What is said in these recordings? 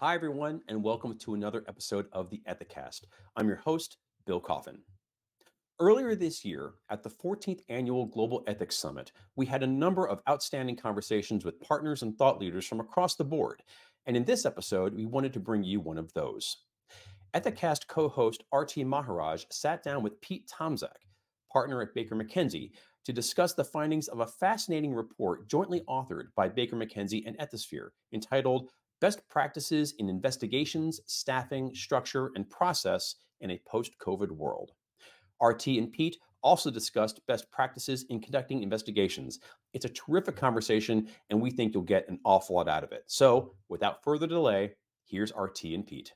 Hi, everyone, and welcome to another episode of the Ethicast. I'm your host, Bill Coffin. Earlier this year, at the 14th Annual Global Ethics Summit, we had a number of outstanding conversations with partners and thought leaders from across the board. And in this episode, we wanted to bring you one of those. Ethicast co host Aarti Maharaj sat down with Pete Tomczak, partner at Baker McKenzie, to discuss the findings of a fascinating report jointly authored by Baker McKenzie and Ethisphere entitled Best Practices in Investigations, Staffing, Structure, and Process in a Post COVID World. Aarti and Pete also discussed best practices in conducting investigations. It's a terrific conversation, and we think you'll get an awful lot out of it. So, without further delay, here's Aarti and Pete.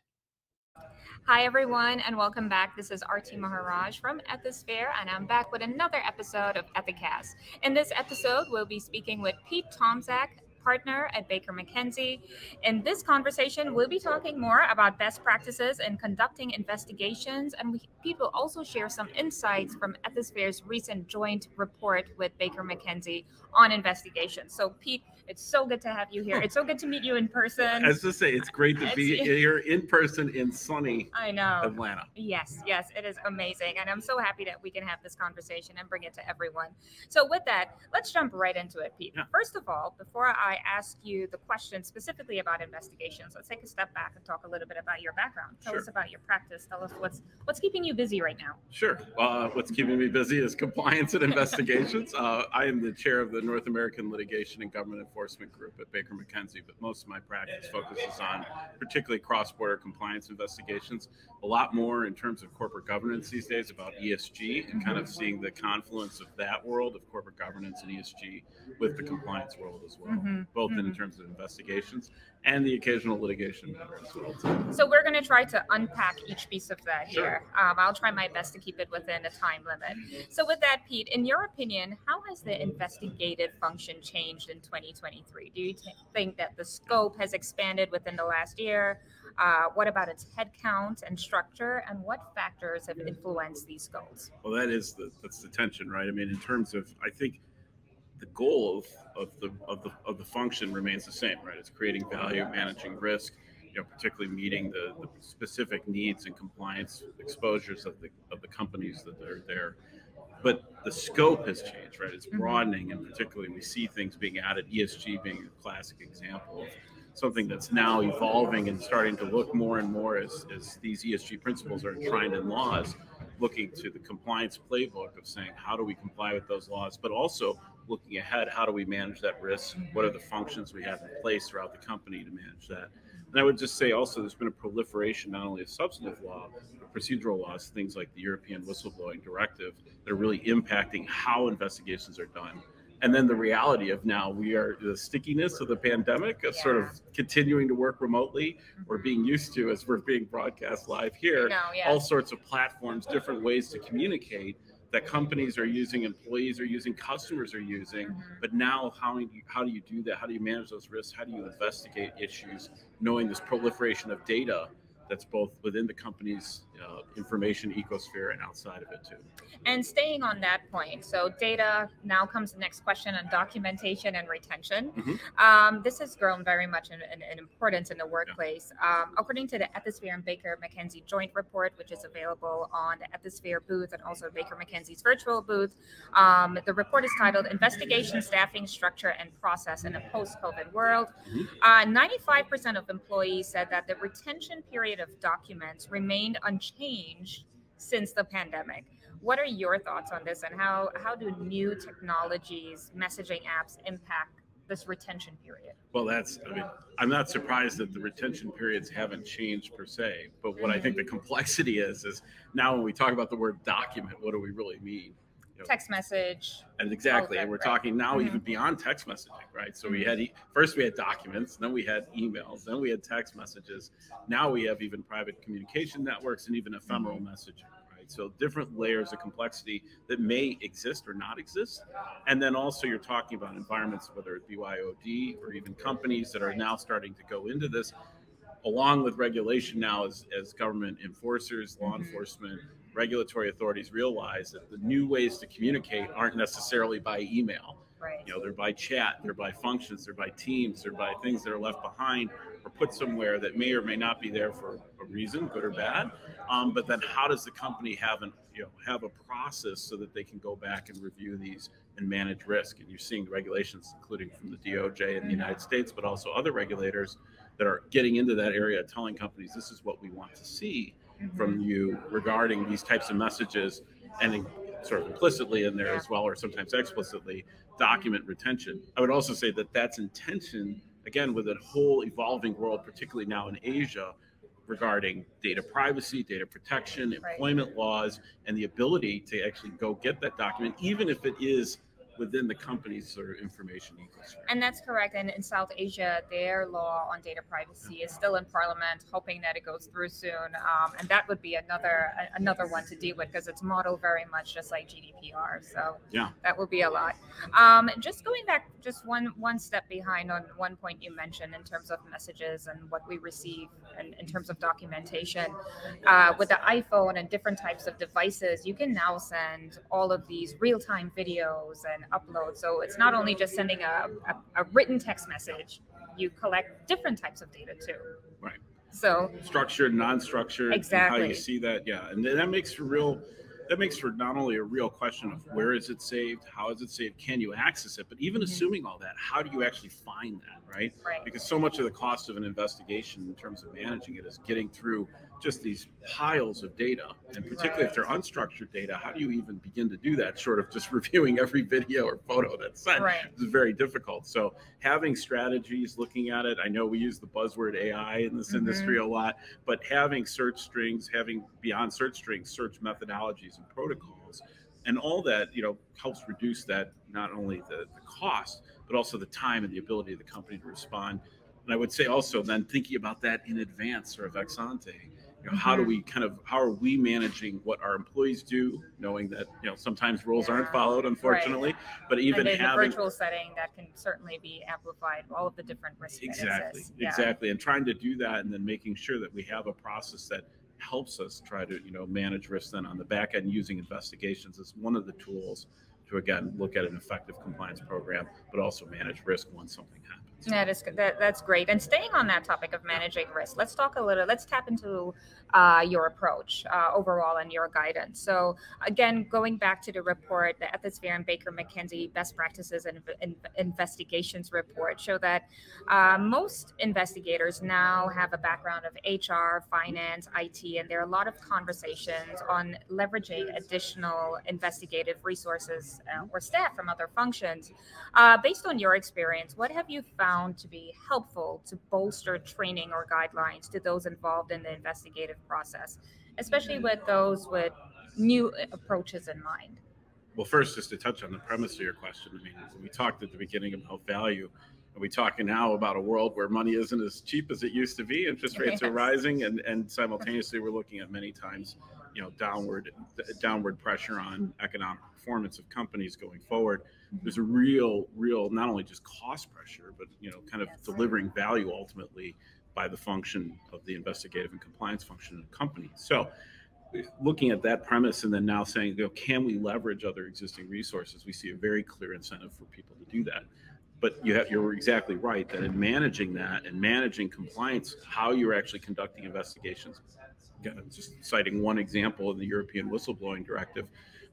Hi, everyone, and welcome back. This is Aarti Maharaj from Ethisphere, and I'm back with another episode of Ethicast. In this episode, we'll be speaking with Pete Tomczak, partner at Baker McKenzie. In this conversation, we'll be talking more about best practices in conducting investigations, and we, Pete will also share some insights from Ethisphere's recent joint report with Baker McKenzie on investigations. So, Pete, it's so good to have you here. Hmm. It's so good to meet you in person. As to say, it's great to be here in person in sunny I know. Atlanta. Yes, yes, it is amazing. And I'm so happy that we can have this conversation and bring it to everyone. So, with that, let's jump right into it, Pete. Yeah. First of all, before I ask you the question specifically about investigations, let's take a step back and talk a little bit about your background. Tell Sure. us about your practice. Tell us what's what's keeping you busy right now. Sure. Uh, what's keeping me busy is compliance and investigations. Uh, I am the chair of the North American Litigation and Government Enforcement Group at Baker McKenzie, but most of my practice focuses on particularly cross-border compliance investigations. A lot more in terms of corporate governance these days about ESG and kind of seeing the confluence of that world of corporate governance and ESG with the compliance world as well, Mhm, both in mhm. terms of investigations and the occasional litigation matter as well. too. So we're going to try to unpack each piece of that Sure. here. Um, I'll try my best to keep it within a time limit. So with that, Pete, in your opinion, how has the investigative function changed in 2023? Do you t- think that the scope has expanded within the last year? Uh, what about its headcount and structure, and what factors have influenced these goals? Well, that is the that's the tension, right? I mean, in terms of, I think the goal of, of the of the of the function remains the same, right? It's creating value, managing risk, you know, particularly meeting the, the specific needs and compliance exposures of the of the companies that are there. But the scope has changed, right? It's Mhm. broadening, and particularly we see things being added. ESG being a classic example of something that's now evolving and starting to look more and more as, as these ESG principles are enshrined in laws, looking to the compliance playbook of saying, how do we comply with those laws? But also looking ahead, how do we manage that risk? What are the functions we have in place throughout the company to manage that? And I would just say also there's been a proliferation not only of substantive law, but procedural laws, things like the European whistleblowing directive that are really impacting how investigations are done and then the reality of now we are the stickiness of the pandemic of sort of continuing to work remotely we're being used to as we're being broadcast live here No, yeah. all sorts of platforms different ways to communicate that companies are using employees are using customers are using. Mhm. but now how do you, how do you do that? How do you manage those risks? How do you investigate issues knowing this proliferation of data that's both within the company's uh, information ecosphere and outside of it too And staying on that point, so data now comes the next question on documentation and retention. Mhm. Um, this has grown very much in, in, in importance in the workplace. Um, according to the Ethisphere and Baker McKenzie joint report, which is available on the Ethisphere booth and also Baker McKenzie's virtual booth, um, the report is titled Investigation Staffing Structure and Process in a Post COVID World. Mhm. Uh, 95% of employees said that the retention period of documents remained unchanged since the pandemic. What are your thoughts on this, and how how do new technologies, messaging apps, impact this retention period? Well, that's, I mean, I'm not surprised that the retention periods haven't changed per se. But what I think the complexity is, is now when we talk about the word document, what do we really mean? You know, Text message. And exactly, and we're right. talking now Mhm. even beyond text messaging, right? So Mm-hmm. we had e- first we had documents, then we had emails, then we had text messages. Now we have even private communication networks and even ephemeral Mm-hmm. messaging, right? So different layers of complexity that may exist or not exist. And then also you're talking about environments, whether it be BYOD or even companies that are now starting to go into this, along with regulation now as, as government enforcers, law Mhm. enforcement, regulatory authorities realize that the new ways to communicate aren't necessarily by email. Right. You know, they're by chat, they're by functions, they're by teams, they're by things that are left behind or put somewhere that may or may not be there for a reason, good or bad. Um, but then how does the company have an you know have a process so that they can go back and review these and manage risk? And you're seeing regulations, including from the DOJ in the United States, but also other regulators that are getting into that area, telling companies this is what we want to see. From mm-hmm. you regarding these types of messages, and sort of implicitly in there as well, or sometimes explicitly, document retention. I would also say that that's intention again with a whole evolving world, particularly now in Asia, regarding data privacy, data protection, Right. employment laws, and the ability to actually go get that document, even if it is within the company's sort of information ecosystem. And that's correct. And in South Asia, their law on data privacy is still in Parliament, hoping that it goes through soon. Um, and that would be another a- another one to deal with because it's modeled very much just like GDPR. So Yeah. that would be a lot. Um, just going back, just one one step behind on one point you mentioned in terms of messages and what we receive, and in terms of documentation. Uh, with the iPhone and different types of devices, you can now send all of these real time videos and upload. So it's not only just sending a, a, a written text message, you collect different types of data too. Right. So, structured, non-structured, and how you see that, yeah, and that makes for real. That makes for not only a real question of where is it saved, how is it saved, can you access it, but even Mhm. assuming all that, how do you actually find that, right? right. Because so much of the cost of an investigation in terms of managing it is getting through just these piles of data, and particularly if they're unstructured data, how do you even begin to do that? Short of just reviewing every video or photo that's sent, Right. it's very difficult. So having strategies, looking at it. I know we use the buzzword AI in this Mhm. industry a lot, but having search strings, having beyond search strings, search methodologies and protocols, and all that, you know, helps reduce that not only the, the cost, but also the time and the ability of the company to respond. And I would say also then thinking about that in advance, sort of ex ante. You know, how do Mhm. we kind of how are we managing what our employees do, knowing that you know sometimes rules aren't followed, unfortunately. Right. But even and in a virtual setting, that can certainly be amplified. All of the different risks exactly. Yeah. exactly and trying to do that and then making sure that we have a process that helps us try to you know manage risk then on the back end using investigations is one of the tools to again look at an effective compliance program but also manage risk once something happens That is that, that's great. And staying on that topic of managing risk, let's talk a little. Let's tap into uh, your approach uh, overall and your guidance. So again, going back to the report, the Ethisphere and Baker McKenzie Best Practices and in, Investigations report show that uh, most investigators now have a background of HR, finance, IT, and there are a lot of conversations on leveraging additional investigative resources uh, or staff from other functions. Uh, based on your experience, what have you found to be helpful to bolster training or guidelines to those involved in the investigative process, especially with those with new approaches in mind? well first just to touch on the premise of your question i mean we talked at the beginning about value are we talking now about a world where money isn't as cheap as it used to be? Interest rates are rising and and simultaneously we're looking at many times you know downward downward pressure on economic performance of companies going forward. Mm-hmm. There's a real real not only just cost pressure but you know kind of Yes. delivering value ultimately by the function of the investigative and compliance function of the company. So looking at that premise and then now saying you know, can we leverage other existing resources? We see a very clear incentive for people to do that but you have, you're exactly right that in managing that and managing compliance how you're actually conducting investigations. Just citing one example in the european whistleblowing directive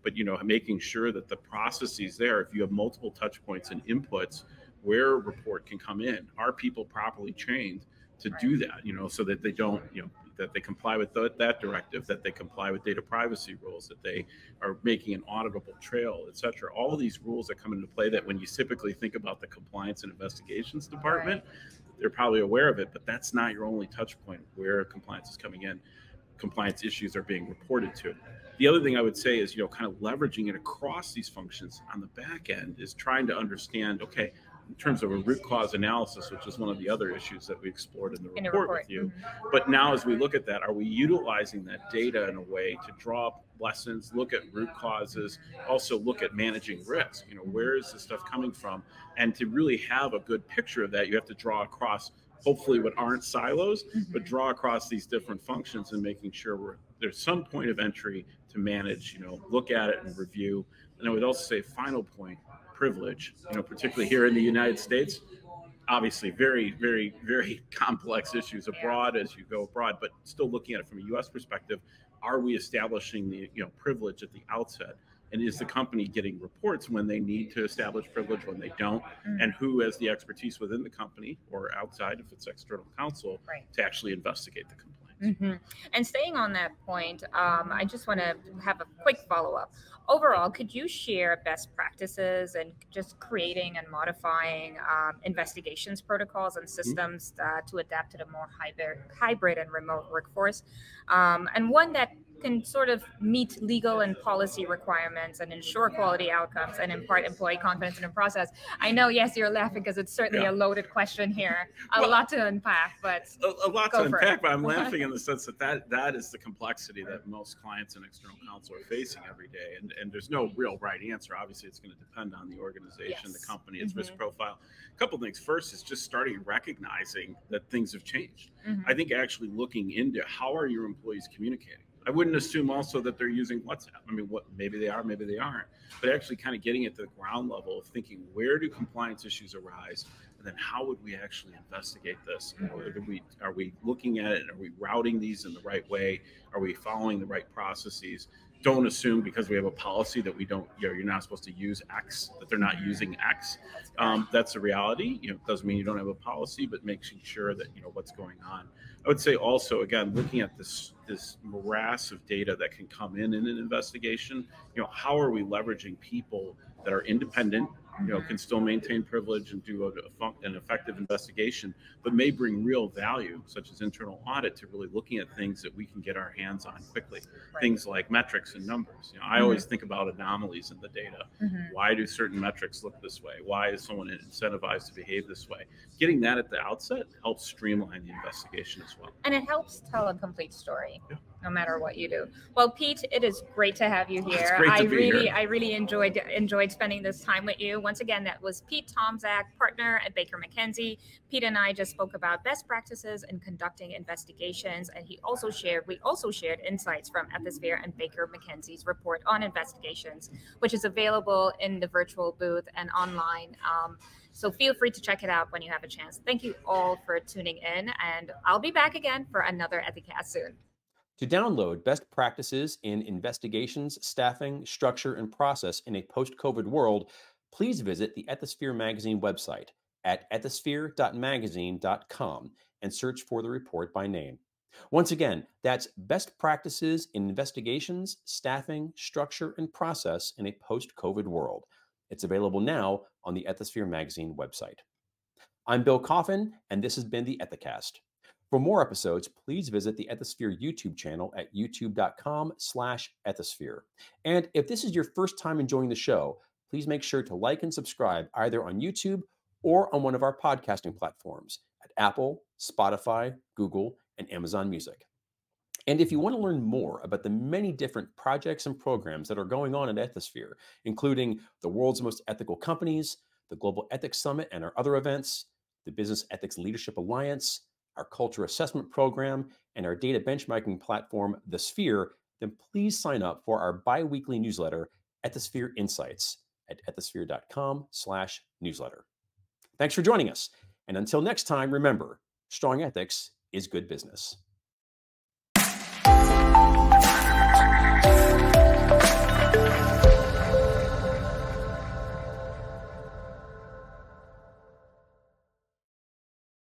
but you know making sure that the processes there if you have multiple touch points and inputs where a report can come in are people properly trained to do that you know so that they don't you know that they comply with that directive that they comply with data privacy rules that they are making an auditable trail et cetera. All of these rules that come into play that when you typically think about the compliance and investigations department they're probably aware of it but that's not your only touch point where compliance is coming in. Compliance issues are being reported to. The other thing i would say is you know kind of leveraging it across these functions on the back end is trying to understand okay in terms of a root cause analysis which is one of the other issues that we explored in the In report, report. with you Mhm. but now, as we look at that, are we utilizing that data in a way to draw lessons, look at root causes, also look at managing risk? You know, where is this stuff coming from? And to really have a good picture of that, you have to draw across, hopefully, what aren't silos, but Mhm. draw across these different functions and making sure we're, there's some point of entry to manage, you know, look at it and review. And I would also say, final point, privilege, you know, particularly here in the United States. obviously very, very, very complex issues abroad as you go abroad, but still looking at it from a U.S. perspective, are we establishing the you know privilege at the outset? And is the company getting reports when they need to establish privilege, when they don't? Mm. And who has the expertise within the company or outside, if it's external counsel, Right. to actually investigate the complaints? Hmm And staying on that point, um, I just want to have a quick follow up. Overall, could you share best practices and just creating and modifying um, investigations protocols and systems uh, to adapt to the more hybrid, hybrid and remote workforce? Um, and one that can sort of meet legal and policy requirements and ensure quality outcomes and impart employee confidence in the process. I know, yes, you're laughing because it's certainly Yeah. a loaded question here, a Well- lot to unpack, but a, a lot to unpack, but I'm laughing in the sense that, that that is the complexity that most clients and external counsel are facing every day. And, and there's no real right answer. Obviously, it's going to depend on the organization, the company, its risk Mhm. profile. A couple things. First is just starting recognizing that things have changed. Mhm. I think actually looking into how are your employees communicating. I wouldn't assume also that they're using WhatsApp. I mean, what maybe they are, maybe they aren't. But actually, kind of getting at the ground level of thinking where do compliance issues arise, and then how would we actually investigate this? We are we looking at it? Are we routing these in the right way? Are we following the right processes? Don't assume because we have a policy that we don't, you know, you're not supposed to use X, that they're not using X. That's Um, that's a reality. You know, it doesn't mean you don't have a policy, but making sure that you know what's going on. I would say also, again, looking at this this morass of data that can come in in an investigation. You know, how are we leveraging people that are independent? You know, can still maintain privilege and do a, a fun, an effective investigation, but may bring real value, such as internal audit, to really looking at things that we can get our hands on quickly. Right. Things like metrics and numbers. You know, I always think about anomalies in the data Mhm. why do certain metrics look this way why is someone incentivized to behave this way getting that at the outset helps streamline the investigation as well and it helps tell a complete story Yeah. No matter what you do well pete it is great to have you here i really here. i really enjoyed enjoyed spending this time with you once again that was pete tomczak partner at baker mckenzie pete and i just spoke about best practices in conducting investigations and he also shared we also shared insights from ethisphere and baker mckenzie's report on investigations which is available in the virtual booth and online um, so feel free to check it out when you have a chance. Thank you all for tuning in, and I'll be back again for another Ethicast soon. To download best practices in investigations, staffing, structure, and process in a post COVID world, please visit the Ethisphere Magazine website at ethisphere.magazine.com and search for the report by name. Once again, that's best practices in investigations, staffing, structure, and process in a post COVID world. It's available now on the Ethisphere Magazine website. I'm Bill Coffin, and this has been the Ethicast. For more episodes, please visit the Ethisphere YouTube channel at youtube.com slash ethisphere. And if this is your first time enjoying the show, please make sure to like and subscribe either on YouTube or on one of our podcasting platforms at Apple, Spotify, Google, and Amazon Music. And if you want to learn more about the many different projects and programs that are going on at Ethisphere, including the world's most ethical companies, the Global Ethics Summit and our other events, the Business Ethics Leadership Alliance, our culture assessment program, and our data benchmarking platform, The Sphere, then please sign up for our bi-weekly newsletter, Ethisphere Insights, at ethisphere.com slash newsletter. Thanks for joining us. And until next time, remember, strong ethics is good business.